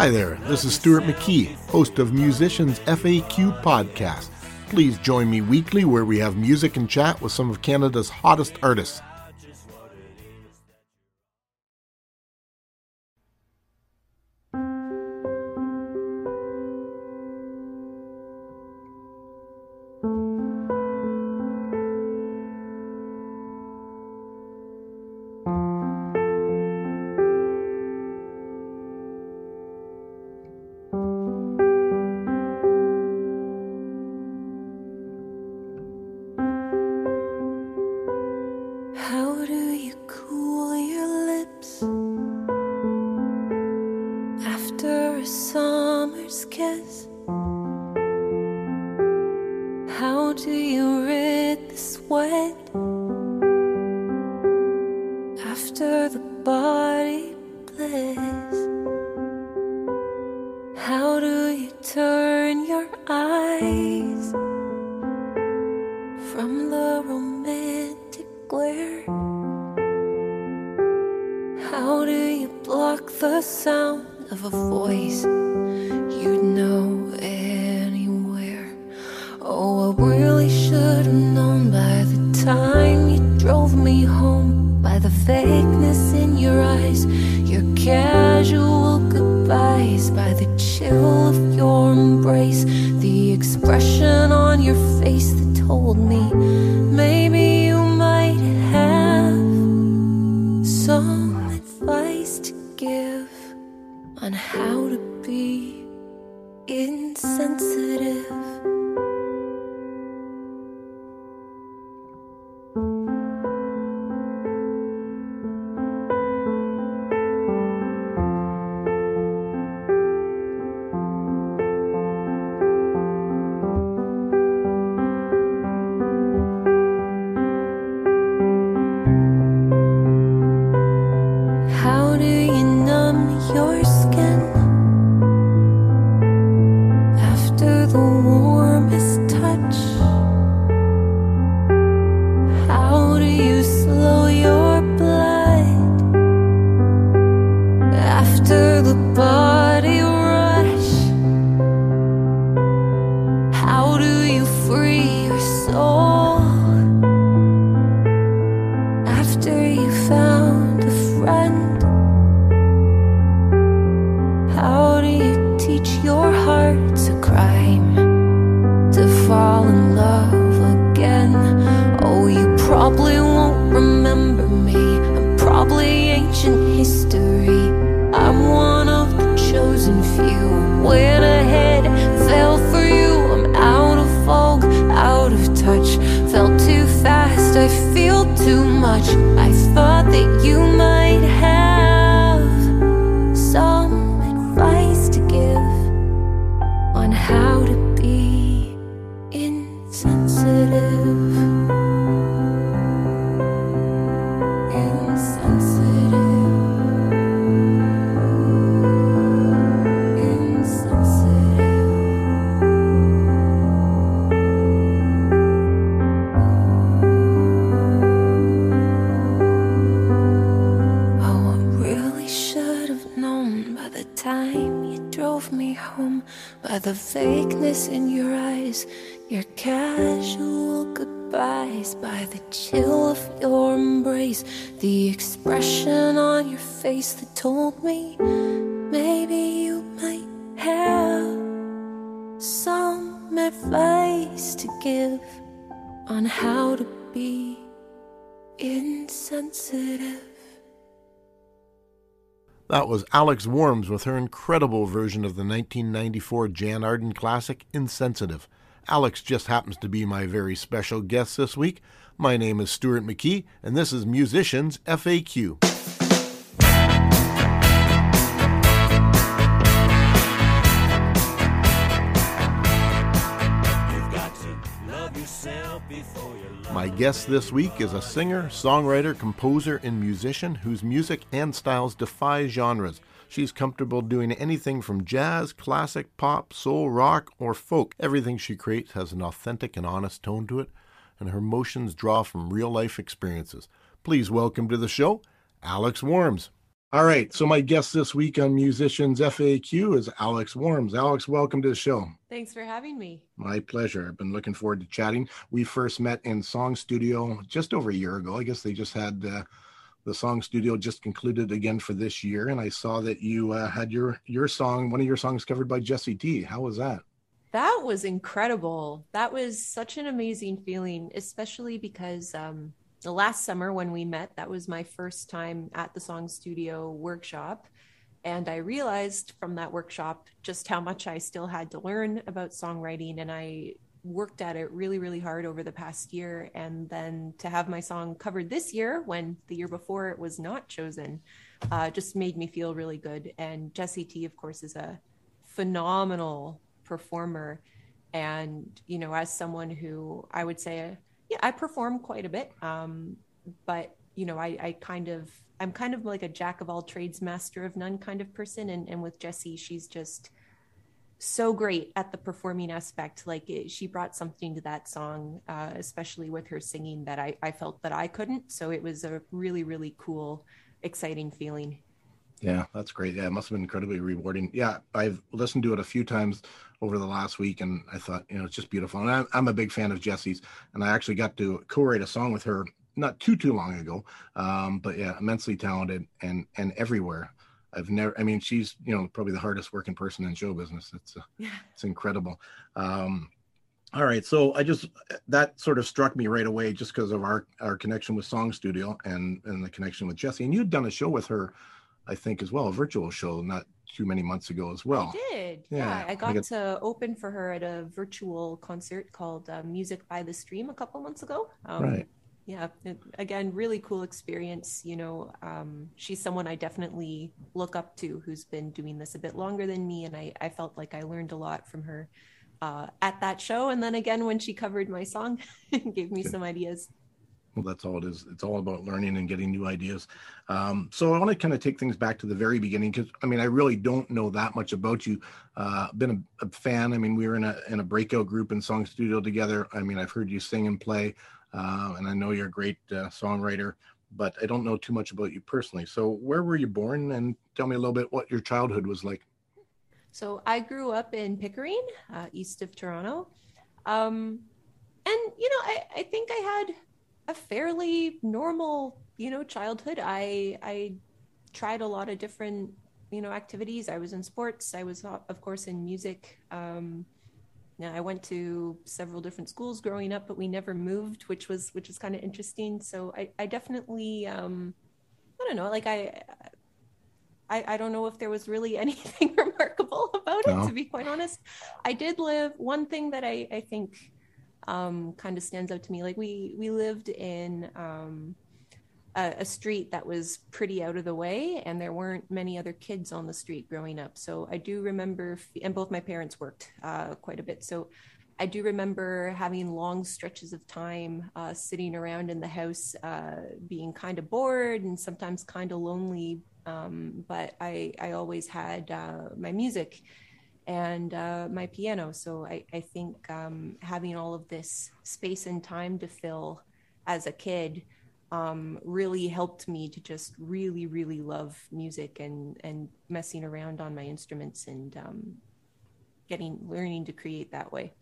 Hi there, this is Stuart McKee, host of Musicians FAQ podcast. Please join me weekly where we have music and chat with some of Canada's hottest artists. On how to be insensitive. The vagueness in your eyes, your casual goodbyes, by the chill of your embrace, the expression on your face that told me maybe you might have some advice to give on how to be insensitive. That was Alex Worms with her incredible version of the 1994 Jann Arden classic, Insensitive. Alex just happens to be my very special guest this week. My name is Stuart McKee, and this is Musicians FAQ. My guest this week is a singer, songwriter, composer, and musician whose music and styles defy genres. She's comfortable doing anything from jazz, classic, pop, soul, rock, or folk. Everything she creates has an authentic and honest tone to it, and her motions draw from real life experiences. Please welcome to the show, Alex Worms. All right. So my guest this week on Musicians FAQ is Alex Worms. Alex, welcome to the show. Thanks for having me. My pleasure. I've been looking forward to chatting. We first met in Song Studio just over a year ago. I guess they just had uh, the Song Studio just concluded again for this year, and I saw that you uh, had your your song, one of your songs, covered by Jesse D. How was that? That was incredible. That was such an amazing feeling, especially because um, the last summer when we met, that was my first time at the Song Studio workshop. And I realized from that workshop just how much I still had to learn about songwriting. And I worked at it really, really hard over the past year. And then to have my song covered this year, when the year before it was not chosen, uh, just made me feel really good. And Jesse T, of course, is a phenomenal performer. And, you know, as someone who I would say, yeah, I perform quite a bit. Um, but you know, I, I kind of I'm kind of like a jack of all trades, master of none kind of person. And and with Jessie, she's just so great at the performing aspect. Like it, she brought something to that song, uh, especially with her singing that I, I felt that I couldn't. So it was a really, really cool, exciting feeling. Yeah, that's great. Yeah, it must have been incredibly rewarding. Yeah, I've listened to it a few times over the last week, and I thought, you know, it's just beautiful. And I'm, I'm a big fan of Jesse's, and I actually got to co-write a song with her not too too long ago. Um, but yeah, immensely talented and and everywhere. I've never. I mean, she's you know probably the hardest working person in show business. It's uh, yeah. it's incredible. Um, all right, so I just that sort of struck me right away just because of our our connection with Song Studio and and the connection with Jesse. And you'd done a show with her I think, as well, a virtual show not too many months ago as well. I did. Yeah, yeah I got I to open for her at a virtual concert called uh, Music by the Stream a couple months ago. Um, right. Yeah, it, again, really cool experience. You know, um, she's someone I definitely look up to who's been doing this a bit longer than me, and I, I felt like I learned a lot from her uh, at that show. And then again, when she covered my song, gave me some ideas well that's all it is. It's all about learning and getting new ideas. Um, so i want to kind of take things back to the very beginning because i mean i really don't know that much about you. Uh, been a, a, fan. I mean we were in a in a breakout group in song studio together. I mean i've heard you sing and play uh, and i know you're a great uh, songwriter but i don't know too much about you personally. So where were you born? And tell me a little bit what your childhood was like. So i grew up in pickering uh, east of toronto. Um, and you know I, I think i had a fairly normal, you know, childhood. I I tried a lot of different, you know, activities. I was in sports. I was, of course, in music. Um, yeah, I went to several different schools growing up, but we never moved, which was which was kind of interesting. So I I definitely um, I don't know, like I. I, I don't know if there was really anything remarkable about it, no. to be quite honest. I did live one thing that I, I think um, kind of stands out to me. Like we we lived in um, a, a, street that was pretty out of the way, and there weren't many other kids on the street growing up. So I do remember, and both my parents worked uh, quite a bit. So I do remember having long stretches of time uh, sitting around in the house, uh, being kind of bored and sometimes kind of lonely. Um, but I I always had uh, my music and uh, my piano. So I, I think um, having all of this space and time to fill as a kid um, really helped me to just really, really love music and and messing around on my instruments and um, getting learning to create that way.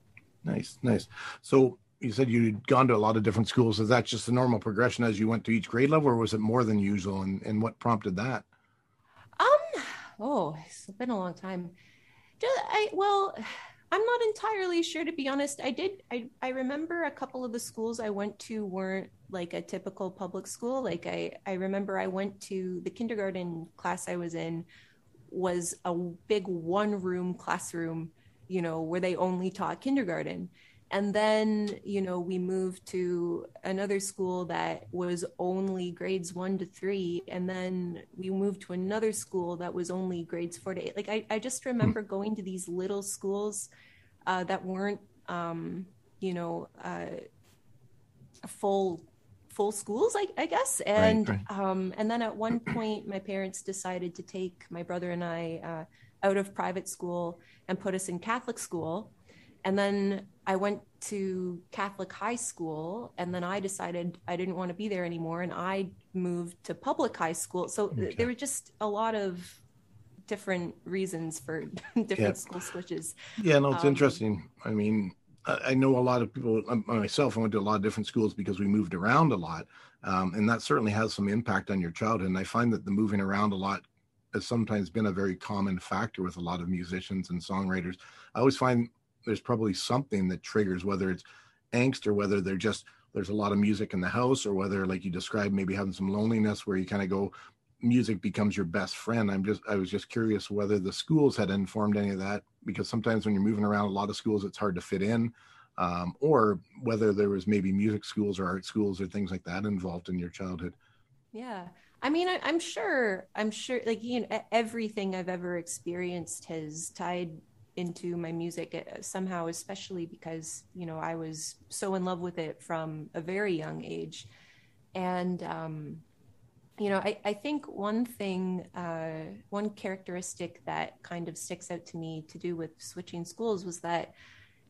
Nice, nice. So you said you'd gone to a lot of different schools. Is that just a normal progression as you went to each grade level, or was it more than usual? And and what prompted that? Um. Oh, it's been a long time. I well, I'm not entirely sure to be honest. I did I I remember a couple of the schools I went to weren't like a typical public school. Like I I remember I went to the kindergarten class I was in was a big one room classroom, you know, where they only taught kindergarten and then you know we moved to another school that was only grades one to three. And then we moved to another school that was only grades four to eight. Like i, I just remember going to these little schools uh, that weren't um, you know uh, full full schools I, I guess. And right, right. Um, and then at one point my parents decided to take my brother and i uh, out of private school and put us in catholic school. And then I went to Catholic high school and then I decided I didn't want to be there anymore and I moved to public high school. So okay. there were just a lot of different reasons for different yeah. school switches. Yeah, no, it's um, interesting. I mean, I know a lot of people, myself, I went to a lot of different schools because we moved around a lot. Um, and that certainly has some impact on your childhood. And I find that the moving around a lot has sometimes been a very common factor with a lot of musicians and songwriters. I always find there's probably something that triggers whether it's angst or whether they're just there's a lot of music in the house or whether like you described maybe having some loneliness where you kind of go music becomes your best friend. I'm just i was just curious whether the schools had informed any of that because sometimes when you're moving around a lot of schools it's hard to fit in um, or whether there was maybe music schools or art schools or things like that involved in your childhood. Yeah. I mean, I, am sure, I'm sure, like, you know, everything I've ever experienced has tied into my music uh, somehow, especially because, you know, I was so in love with it from a very young age. And, um, you know, I, I think one thing, uh, one characteristic that kind of sticks out to me to do with switching schools was that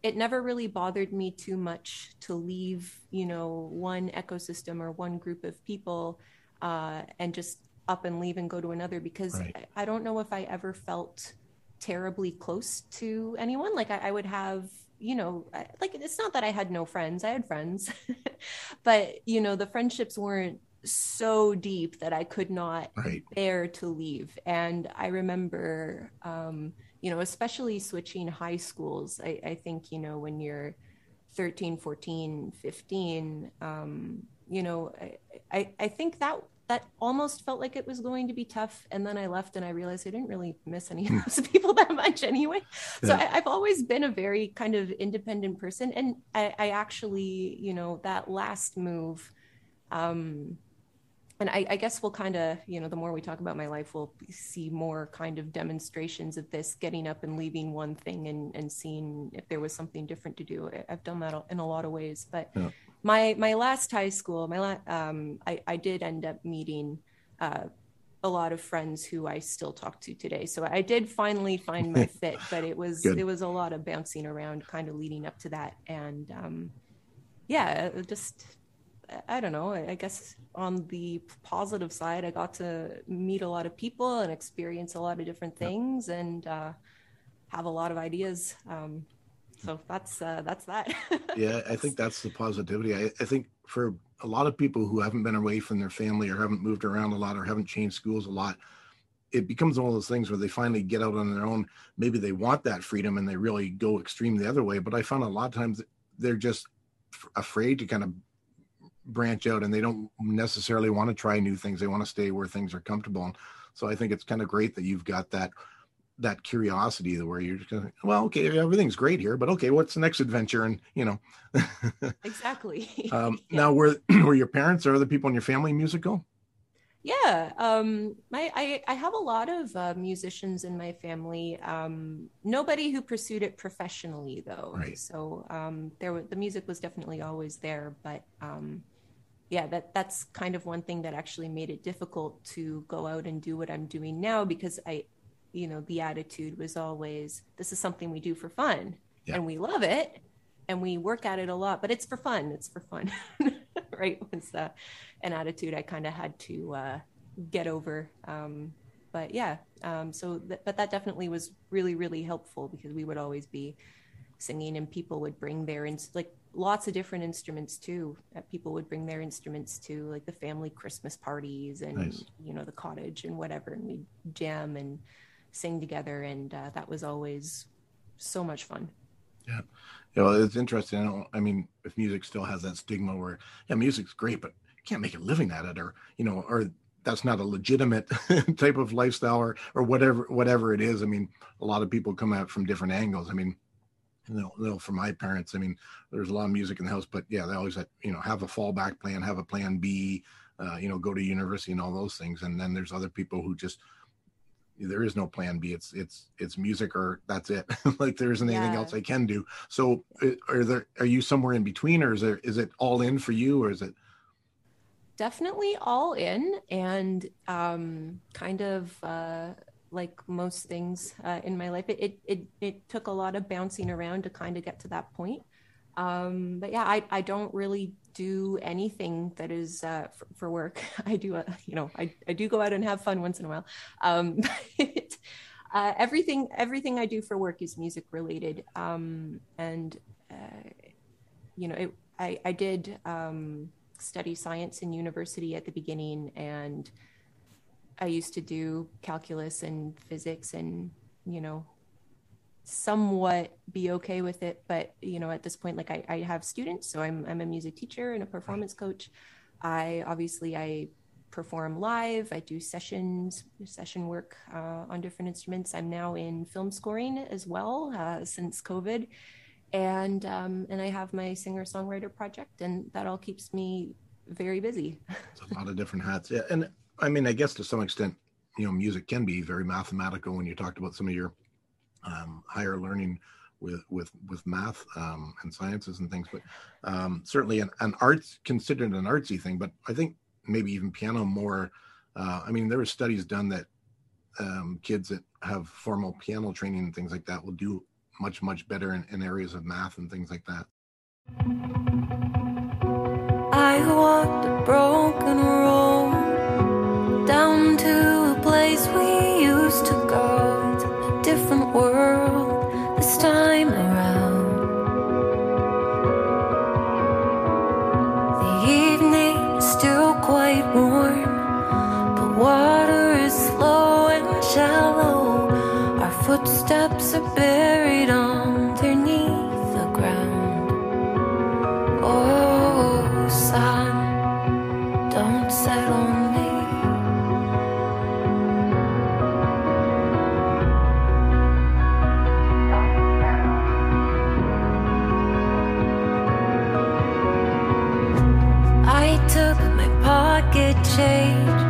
it never really bothered me too much to leave, you know, one ecosystem or one group of people uh, and just up and leave and go to another because right. I, I, don't know if I ever felt terribly close to anyone. Like I, I would have, you know, like it's not that I had no friends, I had friends, but you know, the friendships weren't so deep that I could not right. bear to leave. And I remember, um, you know, especially switching high schools, I, I think, you know, when you're 13, 14, 15, um, you know, I, I, I think that that almost felt like it was going to be tough. And then I left and I realized I didn't really miss any of those people that much anyway. So I, have always been a very kind of independent person. And I, I actually, you know, that last move, um, and I, I guess we'll kind of, you know, the more we talk about my life, we'll see more kind of demonstrations of this getting up and leaving one thing and, and seeing if there was something different to do. I've done that in a lot of ways, but yeah my my last high school, my la- um, I, I did end up meeting uh, a lot of friends who I still talk to today. So I did finally find my fit, but it was Good. it was a lot of bouncing around, kind of leading up to that, and um, yeah, just I don't know. I guess on the positive side, I got to meet a lot of people and experience a lot of different things, and uh, have a lot of ideas. Um, so that's uh, that's that. Yeah i think that's the positivity. I, I think for a lot of people who haven't been away from their family or haven't moved around a lot or haven't changed schools a lot it becomes one of those things where they finally get out on their own. Maybe they want that freedom and they really go extreme the other way but i found a lot of times they're just afraid to kind of branch out and they don't necessarily want to try new things. They want to stay where things are comfortable. And so i think it's kind of great that you've got that that curiosity where you're just going, well, okay, everything's great here, but okay, what's the next adventure? And you know, exactly. um, yeah. Now, were were your parents or other people in your family musical? Yeah, um, my I, I have a lot of uh, musicians in my family. Um, nobody who pursued it professionally, though. Right. So um, there, the music was definitely always there, but um, yeah, that that's kind of one thing that actually made it difficult to go out and do what I'm doing now because I you know the attitude was always this is something we do for fun yeah. and we love it and we work at it a lot but it's for fun it's for fun right was uh, an attitude i kind of had to uh, get over um, but yeah um, so th- but that definitely was really really helpful because we would always be singing and people would bring their in like lots of different instruments too people would bring their instruments to like the family christmas parties and nice. you know the cottage and whatever and we'd jam and sing together, and uh, that was always so much fun. Yeah, you know, it's interesting. I, I mean, if music still has that stigma where yeah, music's great, but you can't make a living at it, or you know, or that's not a legitimate type of lifestyle, or or whatever whatever it is. I mean, a lot of people come at from different angles. I mean, you know, you know, for my parents, I mean, there's a lot of music in the house, but yeah, they always had, you know, have a fallback plan, have a plan B, uh, you know, go to university and all those things. And then there's other people who just there is no plan b. It's it's it's music or that's it. Like there isn't anything yeah. else i can do. So uh, are there are you somewhere in between or is there is it all in for you or is it? Definitely all in and um kind of uh like most things uh, in my life it, it it it took a lot of bouncing around to kind of get to that point Um, but yeah, I, I don't really do anything that is uh, for, for, work. I do, uh, you know, I, I do go out and have fun once in a while. Um, but, uh, everything everything I do for work is music related. Um, and uh, you know, it, I I did um, study science in university at the beginning, and I used to do calculus and physics, and you know, somewhat be okay with it but you know at this point like I, I have students so I'm, I'm a music teacher and a performance coach. I obviously i perform live. I do sessions session work uh, on different instruments. I'm now in film scoring as well uh, since covid. And um, and i have my singer songwriter project and that all keeps me very busy. It's a lot of different hats. Yeah and i mean i guess to some extent you know music can be very mathematical when you talked about some of your um, higher learning with with with math um, and sciences and things. But um, certainly an, an arts considered an artsy thing but i think maybe even piano more uh, i mean there were studies done that um, kids that have formal piano training and things like that will do much much better in, in areas of math and things like that. I walked a broken road down to a place we used to Footsteps are buried underneath the ground. Oh, sun, don't settle. Me. I took my pocket change.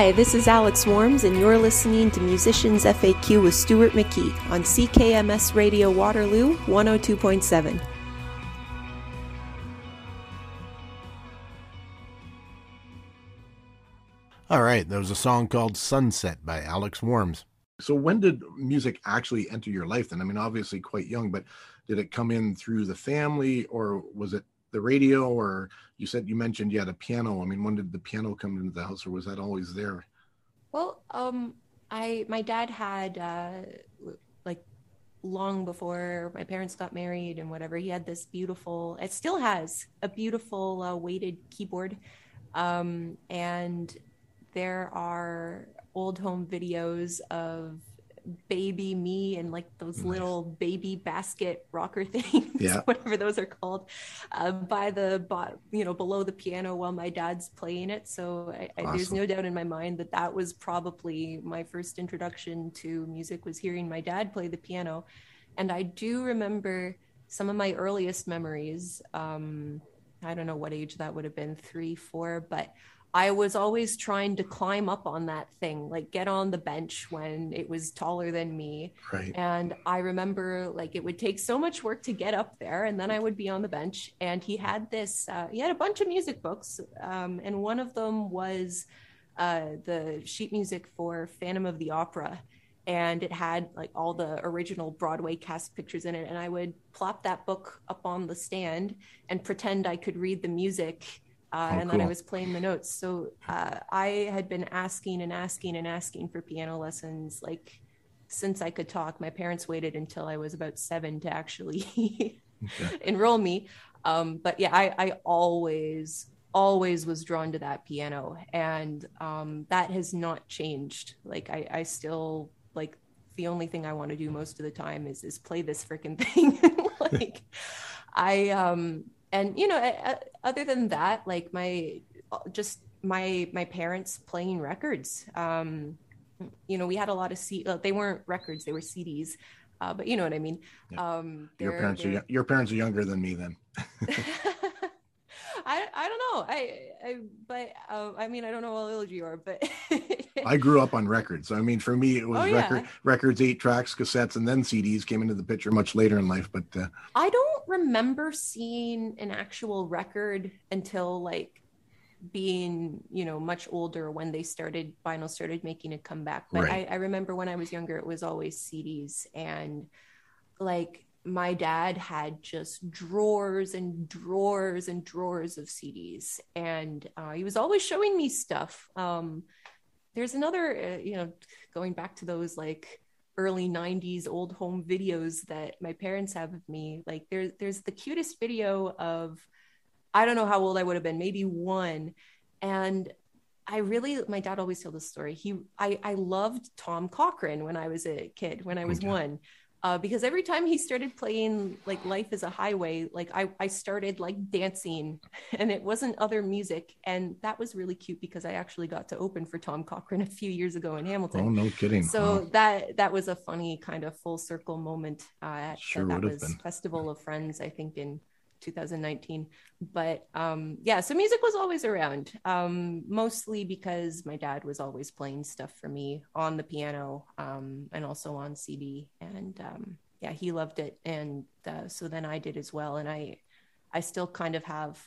Hi, this is Alex Worms, and you're listening to Musicians FAQ with Stuart McKee on CKMS Radio Waterloo 102.7. Oh, All right, there was a song called Sunset by Alex Worms. So when did music actually enter your life then? I mean, obviously quite young, but did it come in through the family or was it the radio or you said you mentioned you had a piano. I mean, when did the piano come into the house or was that always there? Well, um, I my dad had uh, like long before my parents got married and whatever. He had this beautiful. It still has a beautiful uh, weighted keyboard, um, and there are old home videos of baby me and like those nice. little baby basket rocker things, yeah. whatever those are called, uh, by the you know below the piano while my dad's playing it. So I, awesome. I, there's no doubt in my mind that that was probably my first introduction to music was hearing my dad play the piano, and I do remember some of my earliest memories. Um, I don't know what age that would have been, three, four, but I was always trying to climb up on that thing, like get on the bench when it was taller than me. Right. And I remember like it would take so much work to get up there, and then I would be on the bench. And he had this, uh, he had a bunch of music books, um, and one of them was uh, the sheet music for Phantom of the Opera. And it had like all the original Broadway cast pictures in it. And I would plop that book up on the stand and pretend I could read the music uh, oh, and cool. then I was playing the notes. So uh, I had been asking and asking and asking for piano lessons like since I could talk. My parents waited until I was about seven to actually okay. enroll me. Um, but yeah, I, I, always, always was drawn to that piano, and um, that has not changed. Like I, I still like the only thing I want to do most of the time is is play this freaking thing. like I um and you know other than that like my just my my parents playing records um you know we had a lot of c uh, they weren't records they were cds uh, but you know what i mean yeah. um your parents are your parents are younger than me then I, I don't know. I, I but uh, I mean I don't know how old you are, but I grew up on records. I mean, for me it was oh, record yeah. records, eight tracks, cassettes, and then CDs came into the picture much later in life. But uh, I don't remember seeing an actual record until like being you know much older when they started vinyl started making a comeback but right. I, I remember when i was younger it was always cds and like my dad had just drawers and drawers and drawers of CDs, and uh, he was always showing me stuff. Um, there's another, uh, you know, going back to those like early 90s old home videos that my parents have of me. Like there, there's the cutest video of, I don't know how old I would have been, maybe one, and I really, my dad always told this story. He, I, I loved Tom Cochrane when I was a kid, when I was okay. one uh, because every time he started playing like life is a highway like I, I started like dancing and it wasn't other music and that was really cute because i actually got to open for tom cochrane a few years ago in hamilton. Oh no kidding. So that that was a funny kind of full circle moment uh, at sure that, that was been. festival of friends i think in 2019 but um yeah so music was always around um mostly because my dad was always playing stuff for me on the piano um and also on cd and um yeah he loved it. And uh, so then i did as well. And i i still kind of have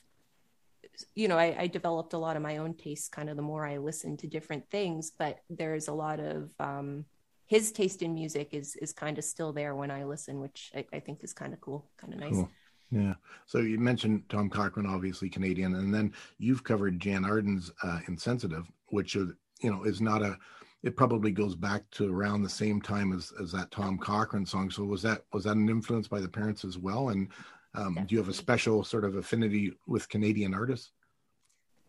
you know I, I developed a lot of my own tastes kind of the more i listen to different things. But there's a lot of um his taste in music is is kind of still there when I listen, which I, I think is kind of cool, kind of nice. Cool. Yeah. So you mentioned Tom Cochrane, obviously Canadian, and then you've covered Jann Arden's uh, "Insensitive," which is you know is not a. It probably goes back to around the same time as as that Tom Cochrane song. So was that was that an influence by the parents as well? And um, do you have a special sort of affinity with Canadian artists?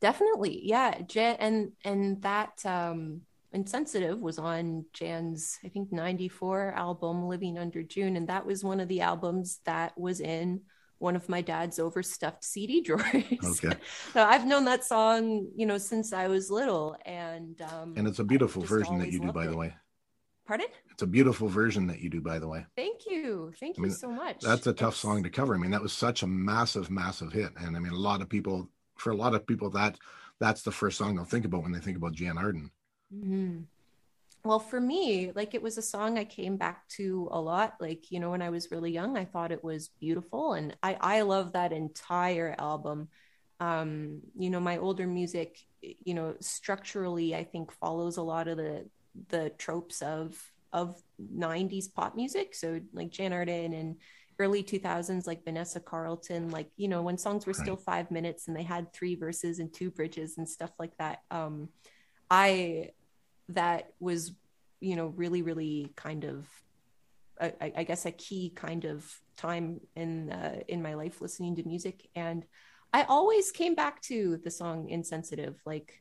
Definitely, yeah. Jann and and that um, insensitive was on Jann's I think '94 album "Living Under June," and that was one of the albums that was in one of my dad's overstuffed CD drawers. Okay. so I've known that song, you know, since I was little, and um, and it's a beautiful version that you do, by it. the way. Pardon? It's a beautiful version that you do, by the way. Thank you, thank I mean, you so much. That's a tough it's... song to cover. I mean, that was such a massive, massive hit, and I mean, a lot of people, for a lot of people, that that's the first song they'll think about when they think about Jann Arden. Mm-hmm well for me like it was a song i came back to a lot like you know when i was really young i thought it was beautiful and i i love that entire album um you know my older music you know, structurally, I think follows a lot of the the tropes of of 90s pop music. So like jann Arden and early 2000s like Vanessa Carlton, like you know when songs were right. still five minutes and they had three verses and two bridges and stuff like that. Um, I that was you know really really kind of I, I, guess a key kind of time in uh, in my life listening to music. And i always came back to the song insensitive. Like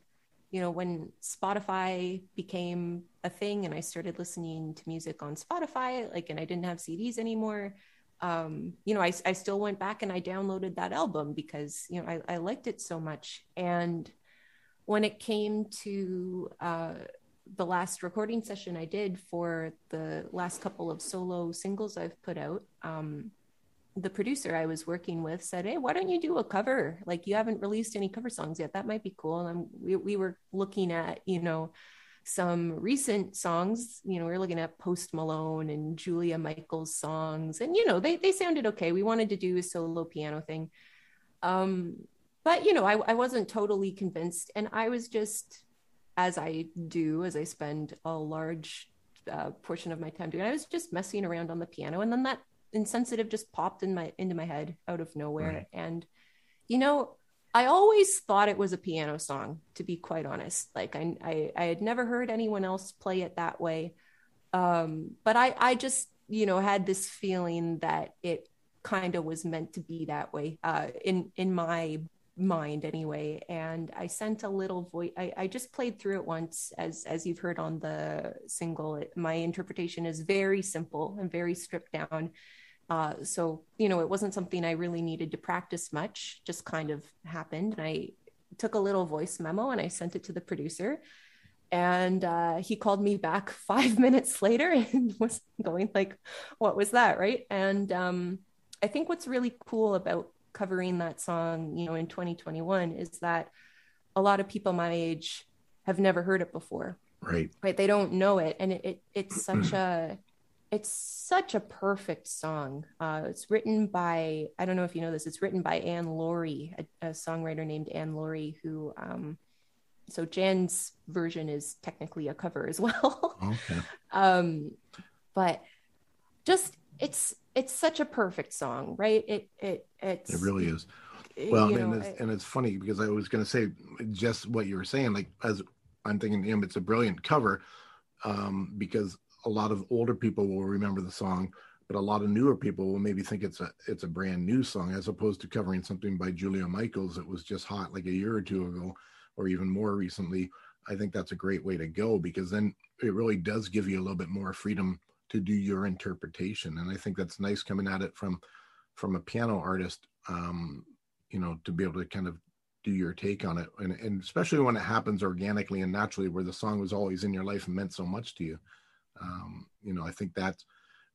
you know when spotify became a thing and i started listening to music on spotify like and i didn't have cds anymore um, you know I, I still went back and i downloaded that album because you know i, I liked it so much. And when it came to uh, the last recording session I did for the last couple of solo singles I've put out, um, the producer I was working with said, "Hey, why don't you do a cover? Like you haven't released any cover songs yet. That might be cool." And we we were looking at you know some recent songs. You know, we are looking at Post Malone and Julia Michaels songs, and you know they they sounded okay. We wanted to do a solo piano thing. Um, but you know, I, I wasn't totally convinced, and I was just as I do, as I spend a large uh, portion of my time doing. I was just messing around on the piano, and then that insensitive just popped in my into my head out of nowhere. Right. And you know, I always thought it was a piano song. To be quite honest, like I I, I had never heard anyone else play it that way. Um, but I I just you know had this feeling that it kind of was meant to be that way uh, in in my mind anyway and i sent a little voice I, I just played through it once as as you've heard on the single. It, my interpretation is very simple and very stripped down. Uh, so you know it wasn't something i really needed to practice much just kind of happened. And i took a little voice memo and i sent it to the producer. And uh, he called me back five minutes later and was going like what was that? Right? And um, i think what's really cool about covering that song, you know, in 2021 is that a lot of people my age have never heard it before. Right. Right. They don't know it. And it, it it's such a it's such a perfect song. Uh, it's written by I don't know if you know this. It's written by Anne Loree, a, a songwriter named Anne Loree, who um, so Jann's version is technically a cover as well. Okay. um, but just it's it's such a perfect song, right? It it it's it really is. Well, and, know, it's, and it's funny because I was going to say just what you were saying. Like as I'm thinking, know, it's a brilliant cover um, because a lot of older people will remember the song, but a lot of newer people will maybe think it's a it's a brand new song as opposed to covering something by Julia Michaels that was just hot like a year or two ago, or even more recently. I think that's a great way to go because then it really does give you a little bit more freedom to do your interpretation. And i think that's nice coming at it from from a piano artist um you know to be able to kind of do your take on it. And, and especially when it happens organically and naturally where the song was always in your life and meant so much to you um you know i think that's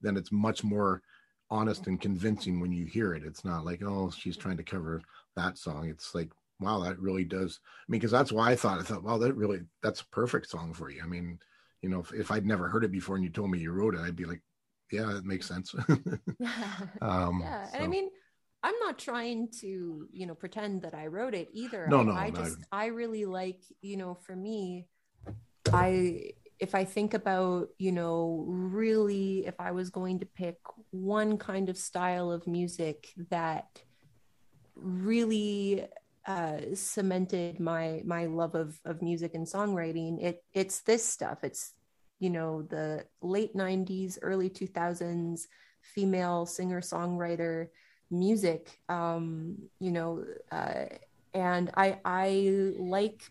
then it's much more honest and convincing when you hear it. It's not like oh she's trying to cover that song. It's like wow that really does i mean because that's why i thought i thought wow that really that's a perfect song for you. I mean you know, if, if I'd never heard it before and you told me you wrote it, I'd be like, yeah, it makes sense. um, yeah. So. And I mean, I'm not trying to, you know, pretend that I wrote it either. No, I, no. I just, I really like, you know, for me, I, if I think about, you know, really, if I was going to pick one kind of style of music that really uh, cemented my my love of of music and songwriting. It it's this stuff. It's you know the late '90s, early 2000s female singer songwriter music. Um, you know, uh, and I I like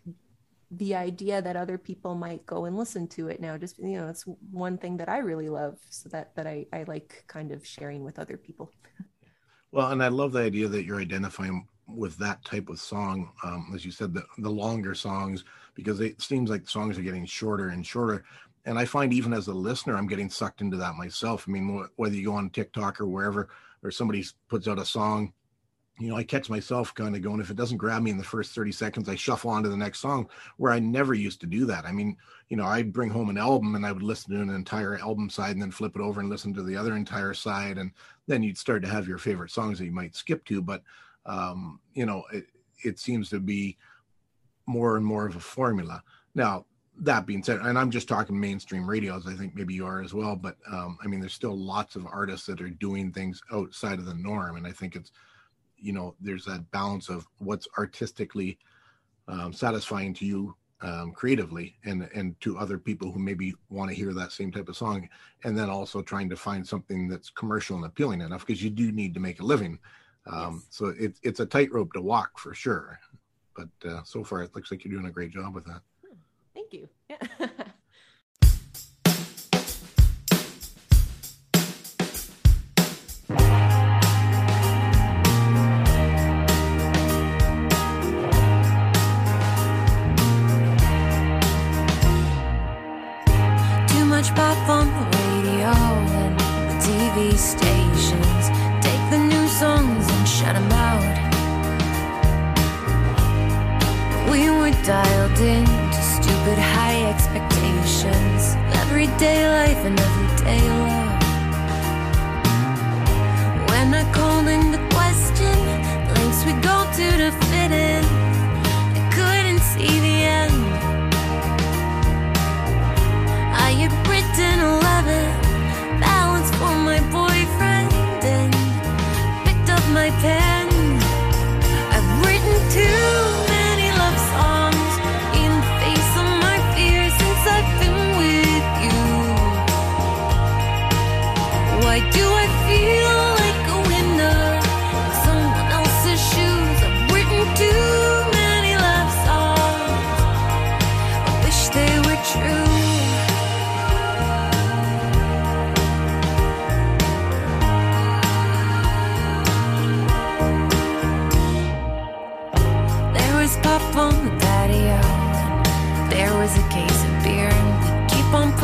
the idea that other people might go and listen to it now just you know it's one thing that i really love so that that i i like kind of sharing with other people well and i love the idea that you're identifying with that type of song, um, as you said, the, the longer songs, because it seems like songs are getting shorter and shorter. And I find even as a listener, I'm getting sucked into that myself. I mean, wh- whether you go on TikTok or wherever, or somebody puts out a song, you know, I catch myself kind of going, if it doesn't grab me in the first 30 seconds, I shuffle on to the next song where I never used to do that. I mean, you know, I'd bring home an album and I would listen to an entire album side and then flip it over and listen to the other entire side. And then you'd start to have your favorite songs that you might skip to. But um, you know, it, it seems to be more and more of a formula. Now, that being said, and I'm just talking mainstream radios, I think maybe you are as well, but um, I mean, there's still lots of artists that are doing things outside of the norm. And I think it's, you know, there's that balance of what's artistically um, satisfying to you um, creatively and and to other people who maybe want to hear that same type of song and then also trying to find something that's commercial and appealing enough because you do need to make a living um, yes. so it's it's a tightrope to walk for sure but uh, so far it looks like you're doing a great job with that Thank you. Yeah. Everyday life and everyday love. When I called into question, links we go to to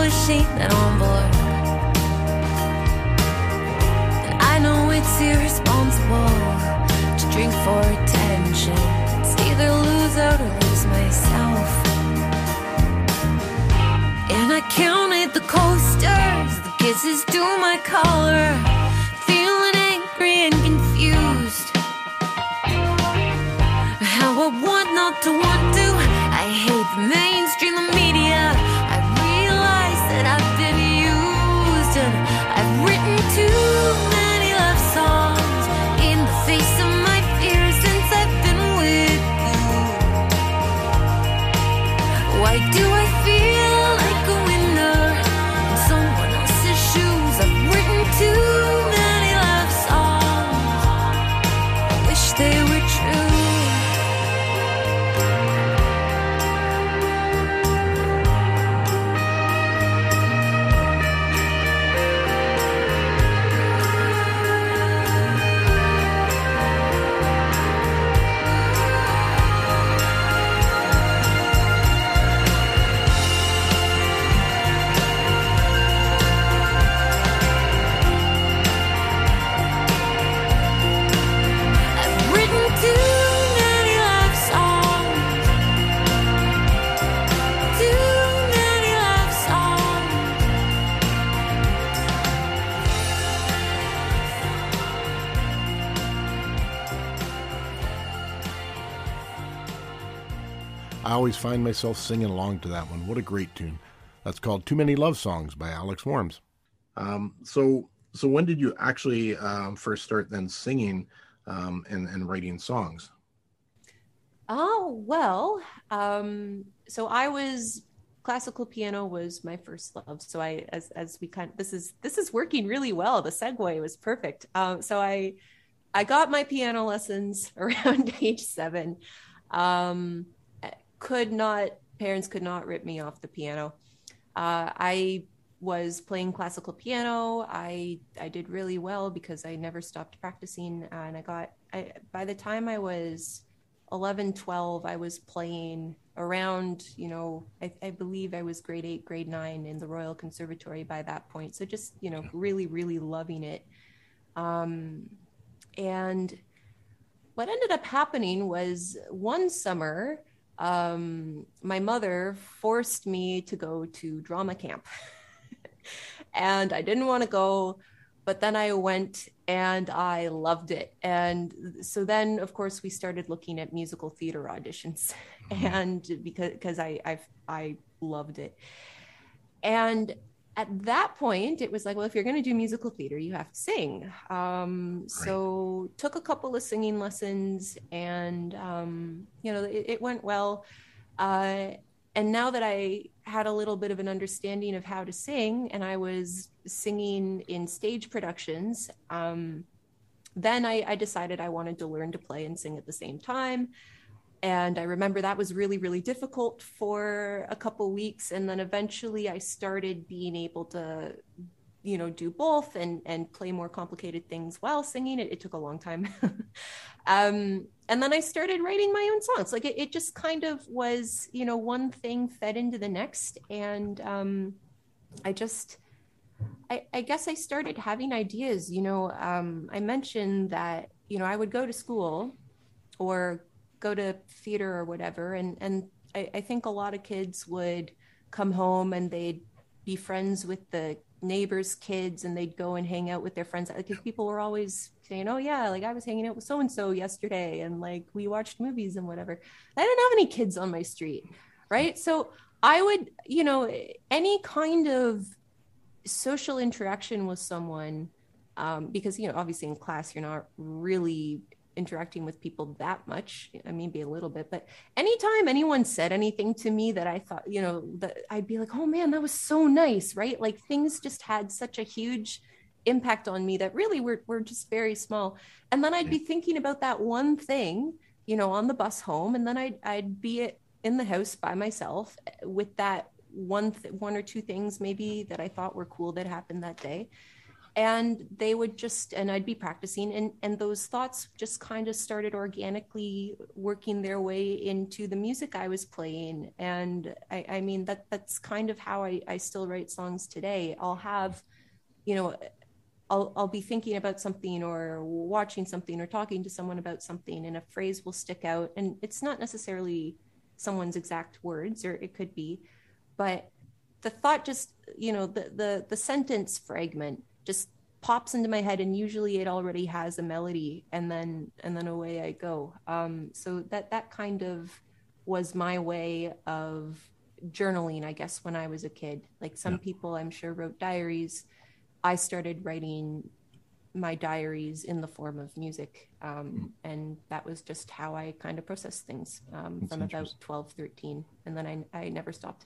keep on pushing that envelope. it's irresponsible to drink for attention. It's either lose out or lose myself. And I counted the coasters, the kisses to my collar, feeling angry and confused. How I want not to want to. I hate the mainstream always find myself singing along to that one. What a great tune. That's called Too Many Love Songs by Alex Worms. Um, so, so when did you actually um, first start then singing um, and, and writing songs? Oh, well, um, so I was classical piano was my first love. So I, as, as we kind of, this is, this is working really well. The segue was perfect. Um, so I, I got my piano lessons around age seven. Um, could not parents could not rip me off the piano. Uh, I was playing classical piano. I I did really well because I never stopped practicing, and I got. I, by the time I was 11, 12, I was playing around. You know, I, I believe I was grade eight, grade nine in the Royal Conservatory by that point. So just you know, really, really loving it. Um, and what ended up happening was one summer um, my mother forced me to go to drama camp. and I didn't want to go, but then I went and I loved it. And so then, of course, we started looking at musical theater auditions, mm-hmm. and because because I I I loved it, and at that point it was like well if you're going to do musical theater you have to sing. Um, right. so took a couple of singing lessons and um, you know it, it went well. Uh, and now that i had a little bit of an understanding of how to sing and i was singing in stage productions um, then I, I decided i wanted to learn to play and sing at the same time and i remember that was really really difficult for a couple weeks. And then eventually i started being able to you know do both and and play more complicated things while singing. It, it took a long time. Um, and then i started writing my own songs. Like it, it, just kind of was you know one thing fed into the next. And um, i just I, I, guess i started having ideas. You know um, i mentioned that you know i would go to school or go to theater or whatever. And and I, I think a lot of kids would come home and they'd be friends with the neighbors kids and they'd go and hang out with their friends. Because people were always saying oh yeah like i was hanging out with so and so yesterday and like we watched movies and whatever. I didn't have any kids on my street right? So i would you know any kind of social interaction with someone um, because you know obviously in class you're not really interacting with people that much i mean maybe a little bit but anytime anyone said anything to me that i thought you know that i'd be like oh man that was so nice right? Like things just had such a huge impact on me that really were, were just very small. And then i'd be thinking about that one thing you know on the bus home and then i'd, I'd be in the house by myself eh, with that one th- one or two things maybe that i thought were cool that happened that day and they would just and i'd be practicing. And and those thoughts just kind of started organically working their way into the music i was playing. And i, I mean that that's kind of how I, I still write songs today. I'll have you know I'll, I'll be thinking about something or watching something or talking to someone about something and a phrase will stick out. And it's not necessarily someone's exact words or it could be but the thought just you know the the the sentence fragment just pops into my head and usually it already has a melody and then and then away I go. Um, so that that kind of was my way of journaling, I guess, when I was a kid. Like some yeah. people I'm sure wrote diaries. I started writing my diaries in the form of music. Um, mm. And that was just how I kind of processed things um, from about 12, 13. And then I, I never stopped.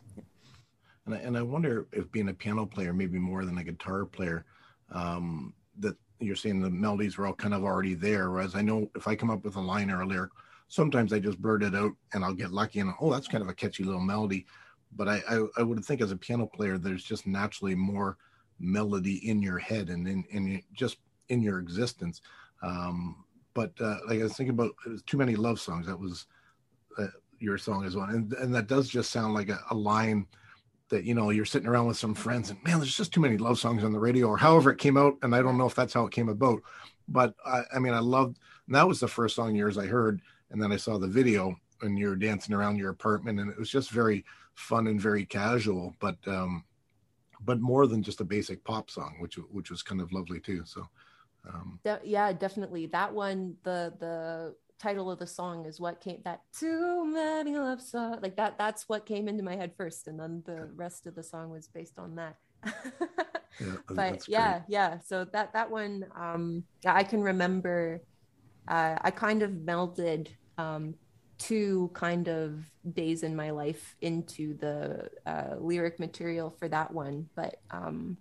And I, and I wonder if being a piano player, maybe more than a guitar player, um, that you're saying the melodies were all kind of already there. Whereas I know if I come up with a line or a lyric, sometimes I just blurt it out and I'll get lucky and oh, that's kind of a catchy little melody. But I, I, I would think as a piano player, there's just naturally more melody in your head and in, in just in your existence. Um, but uh, like I was thinking about too many love songs. That was uh, your song as well, and and that does just sound like a, a line that you know you're sitting around with some friends and man there's just too many love songs on the radio or however it came out and i don't know if that's how it came about but i, I mean i loved that was the first song yours i heard and then i saw the video and you're dancing around your apartment and it was just very fun and very casual but um but more than just a basic pop song which which was kind of lovely too so um. De- yeah definitely. That one the the title of the song is what came that too many love songs like that that's what came into my head first and then the rest of the song was based on that. Yeah, but yeah yeah so that that one um i can remember uh, i kind of melded um two kind of days in my life into the uh, lyric material for that one but um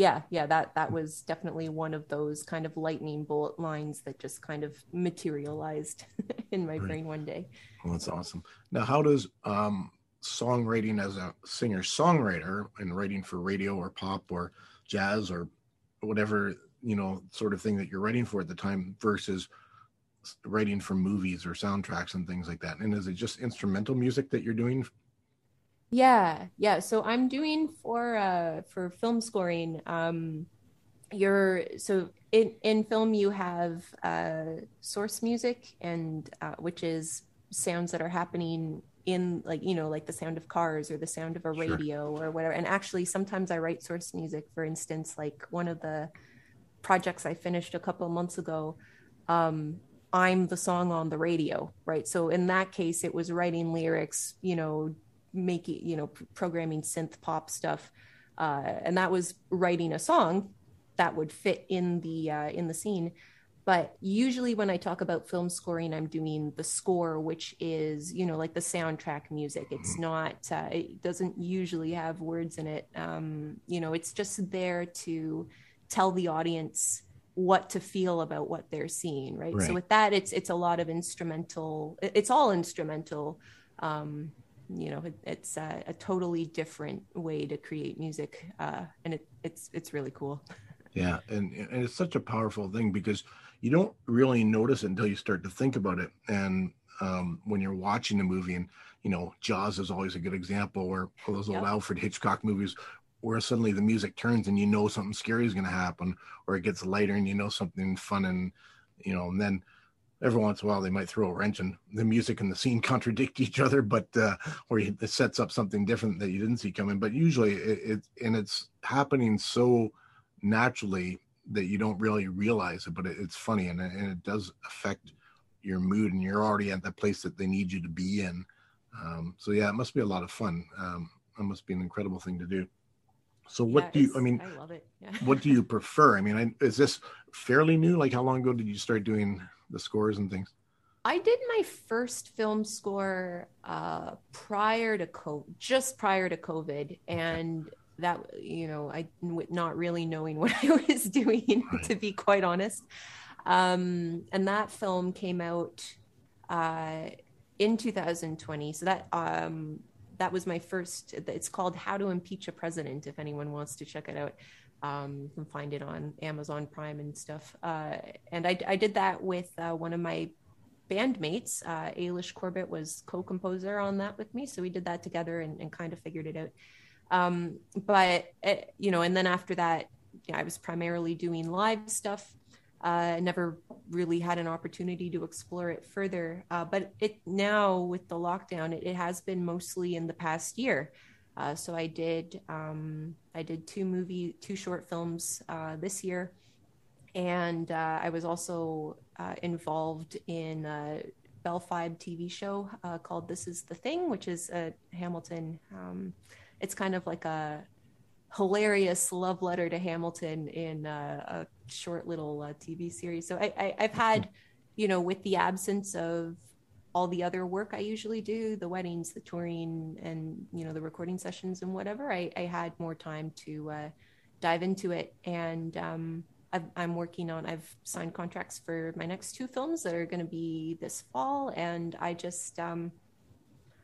yeah yeah that that was definitely one of those kind of lightning bolt lines that just kind of materialized in my right. brain one day. Well that's awesome. Now how does um songwriting as a singer songwriter and writing for radio or pop or jazz or whatever you know sort of thing that you're writing for at the time versus writing for movies or soundtracks and things like that? And is it just instrumental music that you're doing yeah, yeah. So I'm doing for uh for film scoring. Um, you're so in in film you have uh source music and uh, which is sounds that are happening in like you know like the sound of cars or the sound of a radio sure. or whatever and actually sometimes i write source music for instance like one of the projects I finished a couple of months ago, um, I'm the song on the radio, right? So in that case, it was writing lyrics, you know, making, you know, programming synth pop stuff, uh, and that was writing a song that would fit in the uh, in the scene. But usually, when I talk about film scoring, I'm doing the score, which is, you know, like the soundtrack music. It's not, uh, it doesn't usually have words in it. Um, you know, it's just there to tell the audience what to feel about what they're seeing right, right. so with that it's it's a lot of instrumental it's all instrumental um you know it, it's a, a, totally different way to create music uh and it it's it's really cool. Yeah and and it's such a powerful thing because you don't really notice it until you start to think about it. And um when you're watching a movie and you know jaws is always a good example all those old alfred hitchcock movies where suddenly the music turns and you know something scary is going to happen or it gets lighter and you know something fun and you know and then every once in a while they might throw a wrench and the music and the scene contradict each other but uh where it sets up something different that you didn't see coming but usually it, it and it's happening so naturally that you don't really realize it but it, it's funny and, and it does affect your mood and you're already at the place that they need you to be in um so yeah it must be a lot of fun um it must be an incredible thing to do so what yeah, do you? I mean, I love it. Yeah. what do you prefer? I mean, I, is this fairly new? Like, how long ago did you start doing the scores and things? I did my first film score uh, prior to COVID, just prior to COVID, and that you know, I not really knowing what I was doing, right. to be quite honest. Um, and that film came out uh, in 2020, so that um, that was my first. It's called How to Impeach a President. If anyone wants to check it out, um, you can find it on Amazon Prime and stuff. Uh, and I, I, did that with uh, one of my bandmates. Uh, Ailish Corbett was co-composer on that with me, so we did that together and, and kind of figured it out. Um, but it, eh, you know, and then after that, I was primarily doing live stuff uh, never really had an opportunity to explore it further. Uh, but it now with the lockdown, it, it, has been mostly in the past year. Uh, so I did um, I did two movie two short films uh, this year, and uh, I was also uh, involved in a Bell Fibe TV show called This Is the Thing, which is a Hamilton. Um, it's kind of like a hilarious love letter to Hamilton in uh, a short little uh, TV series. So I, I, have had, you know, with the absence of all the other work I usually do, the weddings, the touring, and you know the recording sessions and whatever, I, I had more time to uh, dive into it. And um, i am working on. I've signed contracts for my next two films that are going to be this fall, and I just um,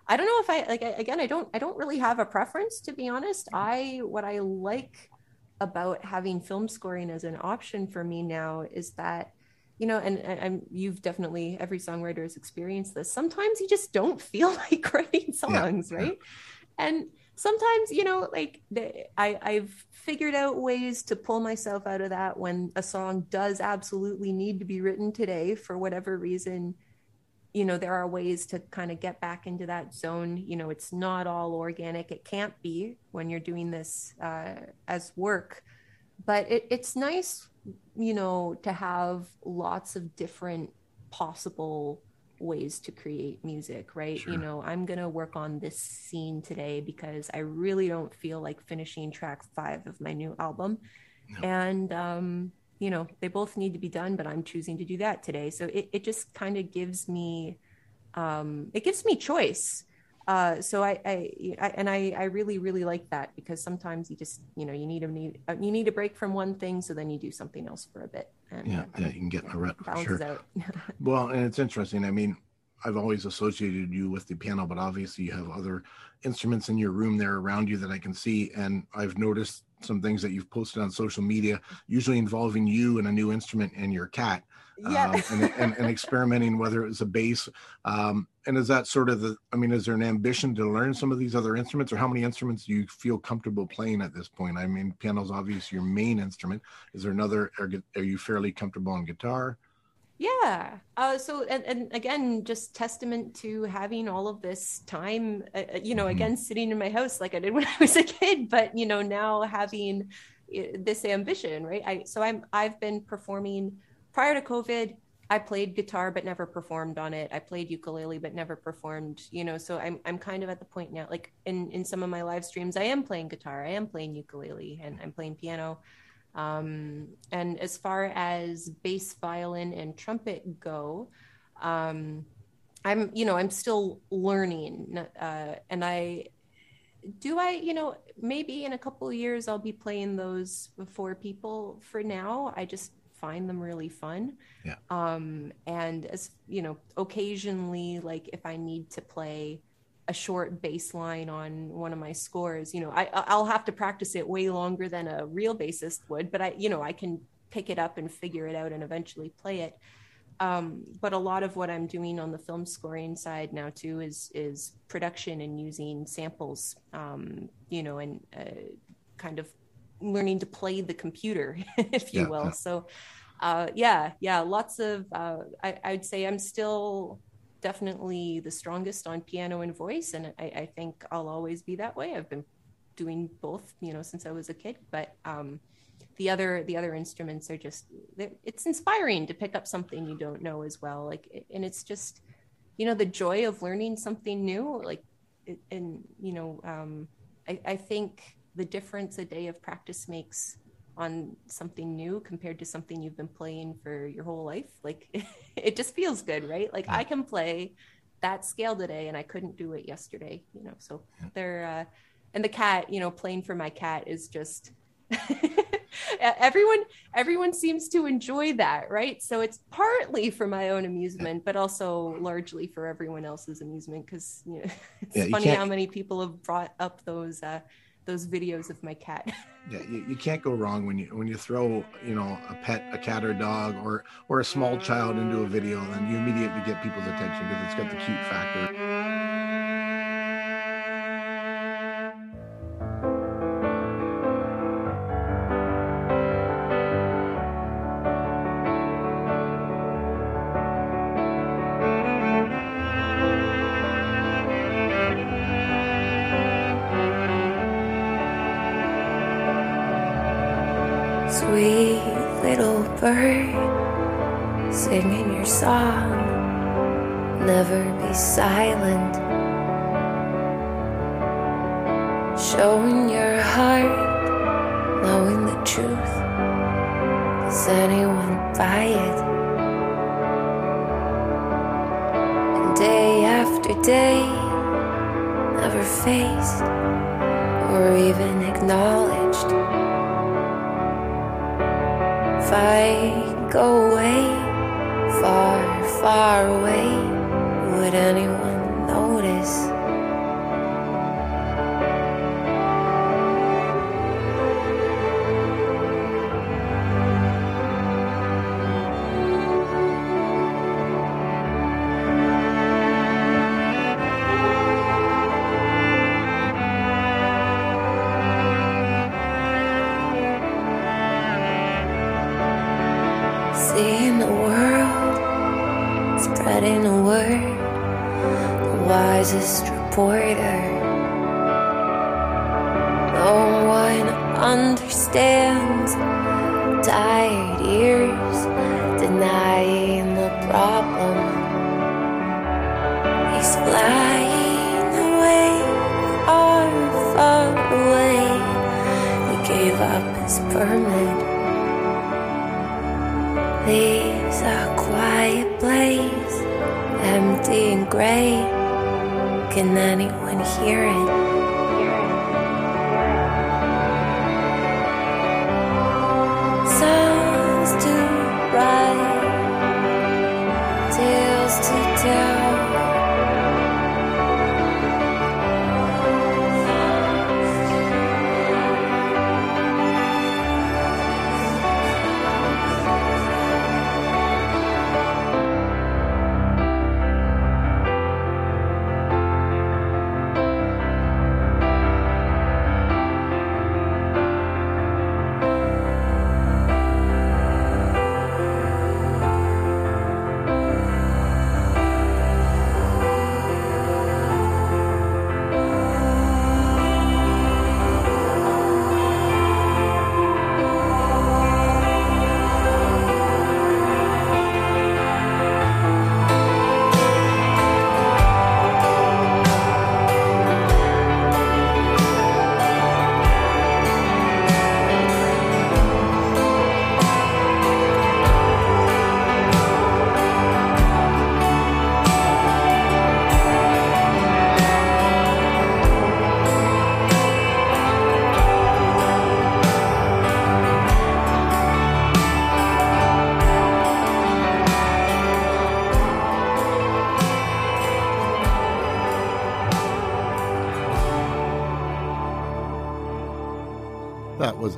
I don't know if I like again I don't I don't really have a preference to be honest. I what I like about having film scoring as an option for me now is that you know and, and you've definitely every songwriter has experienced this. Sometimes you just don't feel like writing songs yeah. right? And sometimes you know like I, i've figured out ways to pull myself out of that when a song does absolutely need to be written today for whatever reason. You know there are ways to kind of get back into that zone. You know it's not all organic. It can't be when you're doing this uh, as work. But it, it's nice you know to have lots of different possible ways to create music right sure. you know i'm going to work on this scene today because i really don't feel like finishing track five of my new album no. and um you know they both need to be done but i'm choosing to do that today so it, it just kind of gives me um, it gives me choice uh, so I, I, I, and I, I really, really like that because sometimes you just, you know, you need a need, uh, you need a break from one thing, so then you do something else for a bit. And, yeah, yeah, you can get a rut for sure. well, and it's interesting. I mean, I've always associated you with the piano, but obviously you have other instruments in your room there around you that I can see, and I've noticed some things that you've posted on social media, usually involving you and a new instrument and your cat. Yeah. Um, and, and, and, experimenting whether it was a bass. Um, and is that sort of the, I mean, is there an ambition to learn some of these other instruments or how many instruments do you feel comfortable playing at this point? I mean, piano's obviously your main instrument. Is there another, are, are you fairly comfortable on guitar? Yeah. Uh, so, and, and again, just testament to having all of this time, uh, uh you know, mm-hmm. again, sitting in my house like I did when I was a kid, but, you know, now having this ambition, right? I so I'm I've been performing prior to COVID. I played guitar but never performed on it. I played ukulele but never performed, you know, so I'm I'm kind of at the point now like in in some of my live streams I am playing guitar, I am playing ukulele and I'm playing piano. Um, and as far as bass violin and trumpet go, um, I'm you know, I'm still learning uh, and I do I, you know, maybe in a couple years I'll be playing those for people. For now, I just find them really fun. Yeah. Um, and as you know, occasionally, like if I need to play a short bass line on one of my scores, you know, I I'll have to practice it way longer than a real bassist would, but I, you know, I can pick it up and figure it out and eventually play it. Um, but a lot of what I'm doing on the film scoring side now too is is production and using samples, um, you know, and uh, kind of learning to play the computer, if you yeah, will. Yeah. So, uh, yeah, yeah, lots of. Uh, I, I'd say I'm still definitely the strongest on piano and voice, and I, I, think I'll always be that way. I've been doing both, you know, since I was a kid, but. Um, the other the other instruments are just it's inspiring to pick up something you don't know as well like and it's just you know the joy of learning something new like and you know um, I, I think the difference a day of practice makes on something new compared to something you've been playing for your whole life like it just feels good right? Like i can play that scale today and i couldn't do it yesterday you know? So they're uh and the cat you know playing for my cat is just everyone everyone seems to enjoy that right? So it's partly for my own amusement but also largely for everyone else's amusement because you know it's yeah, funny how many people have brought up those uh those videos of my cat. Yeah you, you can't go wrong when you when you throw you know a pet a cat or dog or or a small child into a video then you immediately get people's attention because it's got the cute factor silent, showing your heart, knowing the truth. Does anyone buy it? And day after day, never faced or even acknowledged. If I go away, far, far away would anyone notice?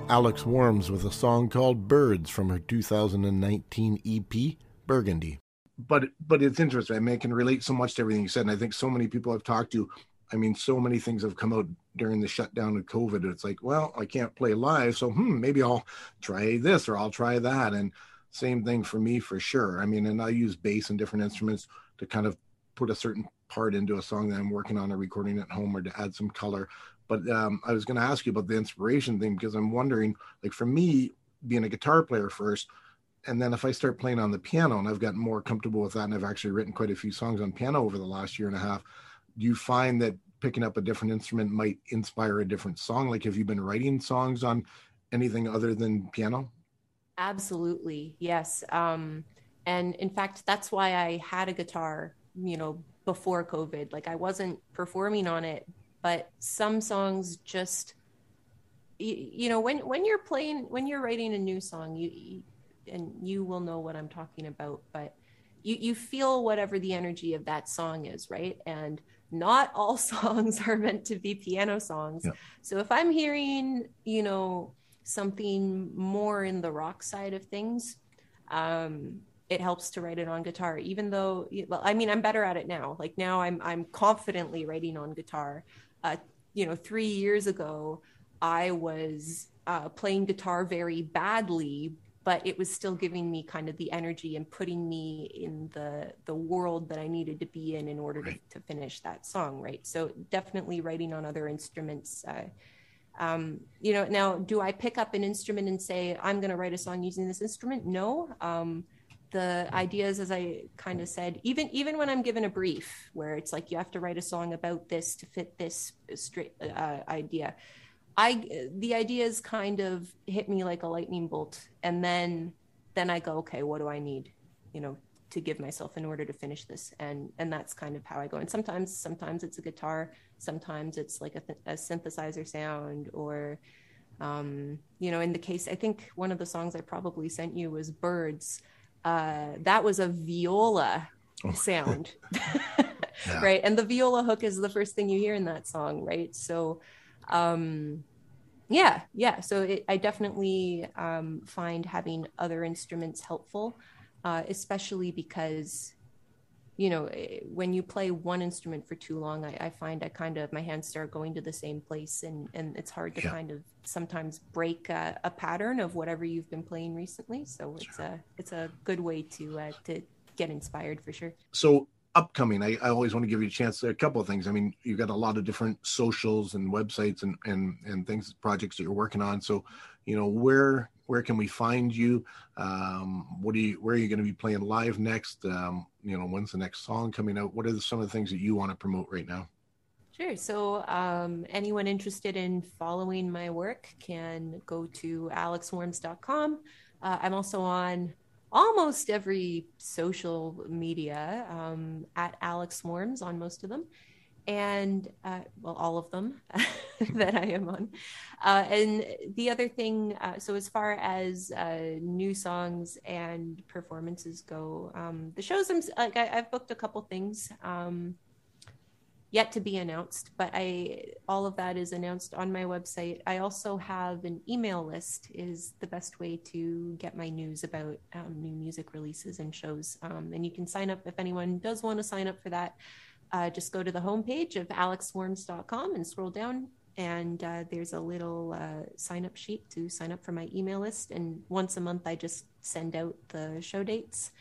Alex Worms with a song called Birds from her 2019 EP, Burgundy. But but it's interesting. I mean, I can relate so much to everything you said. And I think so many people I've talked to, I mean, so many things have come out during the shutdown of COVID. It's like, well, I can't play live. So hmm, maybe I'll try this or I'll try that. And same thing for me for sure. I mean, and I use bass and different instruments to kind of put a certain part into a song that I'm working on or recording at home or to add some color. But um, I was going to ask you about the inspiration thing because I'm wondering, like for me, being a guitar player first, and then if I start playing on the piano, and I've gotten more comfortable with that, and I've actually written quite a few songs on piano over the last year and a half. Do you find that picking up a different instrument might inspire a different song? Like, have you been writing songs on anything other than piano? Absolutely, yes. Um, and in fact, that's why I had a guitar, you know, before COVID. Like, I wasn't performing on it but some songs just you, you know when when you're playing when you're writing a new song you, you and you will know what I'm talking about but you you feel whatever the energy of that song is right? And not all songs are meant to be piano songs. Yeah. so if i'm hearing you know something more in the rock side of things um it helps to write it on guitar even though well i mean i'm better at it now. Like now i'm i'm confidently writing on guitar uh, you know, three years ago, I was uh, playing guitar very badly, but it was still giving me kind of the energy and putting me in the the world that I needed to be in in order right. to, to finish that song, right? So definitely writing on other instruments. Uh, um, you know, now do I pick up an instrument and say I'm going to write a song using this instrument? No. Um, the ideas as i kind of said even even when i'm given a brief where it's like you have to write a song about this to fit this straight uh, idea i the ideas kind of hit me like a lightning bolt. And then then i go okay what do i need you know to give myself in order to finish this? And and that's kind of how i go. And sometimes sometimes it's a guitar sometimes it's like a, a synthesizer sound or um, you know in the case i think one of the songs i probably sent you was birds uh, that was a viola oh. sound. yeah. Right. And the viola hook is the first thing you hear in that song. Right. So, um, yeah, yeah. So it, I definitely um, find having other instruments helpful, uh, especially because you know, eh, when you play one instrument for too long, I, I, find I kind of my hands start going to the same place, and and it's hard to yeah. kind of sometimes break a, a, pattern of whatever you've been playing recently. So it's sure. a it's a good way to uh, to get inspired for sure. So upcoming, I, I always want to give you a chance. A couple of things. I mean, you've got a lot of different socials and websites and and and things projects that you're working on. So, you know, where where can we find you? Um, what do you, where are you going to be playing live next? Um, you know, when's the next song coming out? What are some of the things that you want to promote right now? Sure. So, um, anyone interested in following my work can go to alexworms.com. Uh, I'm also on almost every social media um, at Alex Worms on most of them and uh, well, all of them that I am on. Uh, and the other thing, uh, so as far as uh, new songs and performances go, um, the shows, I'm, like I, have booked a couple things um, yet to be announced, but I all of that is announced on my website. I also have an email list is the best way to get my news about um, new music releases and shows. Um, and you can sign up if anyone does want to sign up for that uh, just go to the homepage of alexworms.com and scroll down. And uh, there's a little uh, sign up sheet to sign up for my email list. And once a month, I just send out the show dates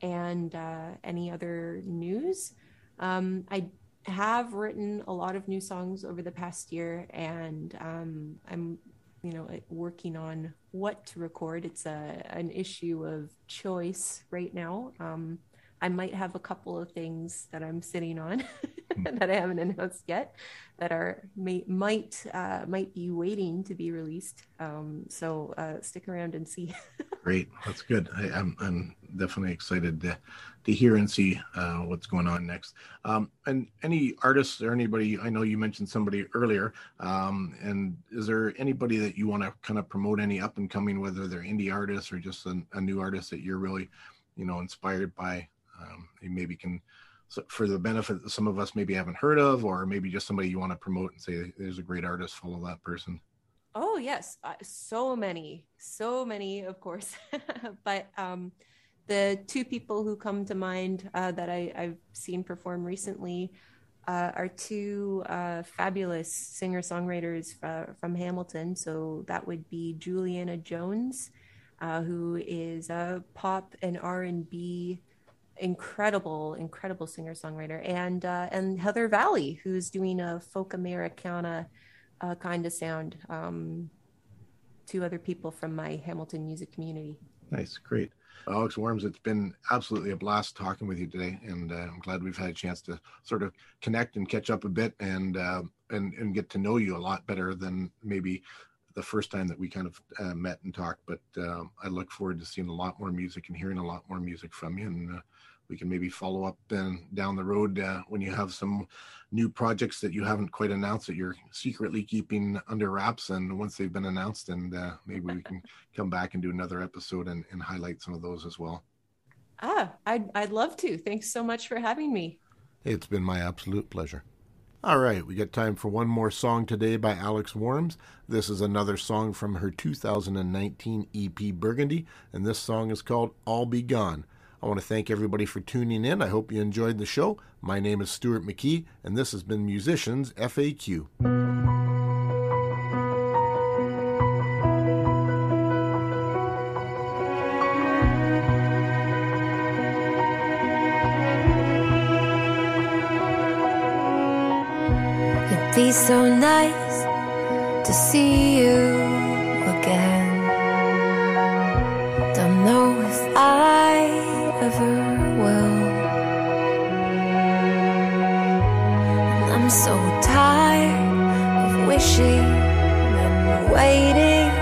and uh, any other news. Um, I have written a lot of new songs over the past year, and um, I'm you know working on what to record it's a an issue of choice right now um, I might have a couple of things that I'm sitting on hmm. that I haven't announced yet that are may, might uh, might be waiting to be released. Um, so uh, stick around and see. Great, that's good. I, am I'm, I'm definitely excited to to hear and see uh, what's going on next. Um, and any artists or anybody, I know you mentioned somebody earlier. Um, and is there anybody that you want to kind of promote? Any up and coming, whether they're indie artists or just a, a new artist that you're really, you know, inspired by? um, you maybe can so for the benefit that some of us maybe haven't heard of or maybe just somebody you want to promote and say there's a great artist follow that person Oh yes, so many, so many, of course. but um, the two people who come to mind uh, that I, have seen perform recently uh, are two uh, fabulous singer songwriters from Hamilton. So that would be Juliana Jones, uh, who is a pop and R and B incredible, incredible singer songwriter, and uh, and Heather Valley, who's doing a folk Americana uh, kind of sound. Um, two other people from my Hamilton music community. Nice, great. Alex Worms, it's been absolutely a blast talking with you today, and uh, I'm glad we've had a chance to sort of connect and catch up a bit, and uh, and and get to know you a lot better than maybe the first time that we kind of uh, met and talked. But um, I look forward to seeing a lot more music and hearing a lot more music from you, and uh, we can maybe follow up then down the road uh, when you have some new projects that you haven't quite announced that you're secretly keeping under wraps. And once they've been announced and uh, maybe we can come back and do another episode and, and highlight some of those as well. Ah I'd, I'd love to. Thanks so much for having me. It's been my absolute pleasure. All right, we got time for one more song today by Alex Worms. This is another song from her 2019 EP Burgundy, and this song is called I'll Be Gone. I want to thank everybody for tuning in. I hope you enjoyed the show. My name is Stuart McKee, and this has been Musicians FAQ. It'd be so nice to see you again. Don't know if I ever will. I'm so tired of wishing and waiting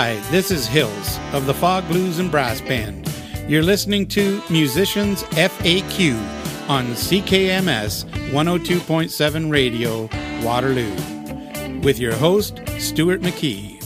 Hi, this is Hills of the Fog Blues and Brass Band. You're listening to Musicians FAQ on CKMS 102.7 Radio, Waterloo, with your host, Stuart McKee.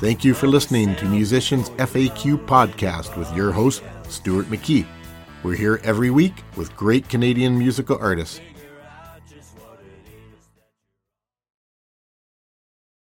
Thank you for listening to Musicians FAQ podcast with your host, Stuart McKee. We're here every week with great Canadian musical artists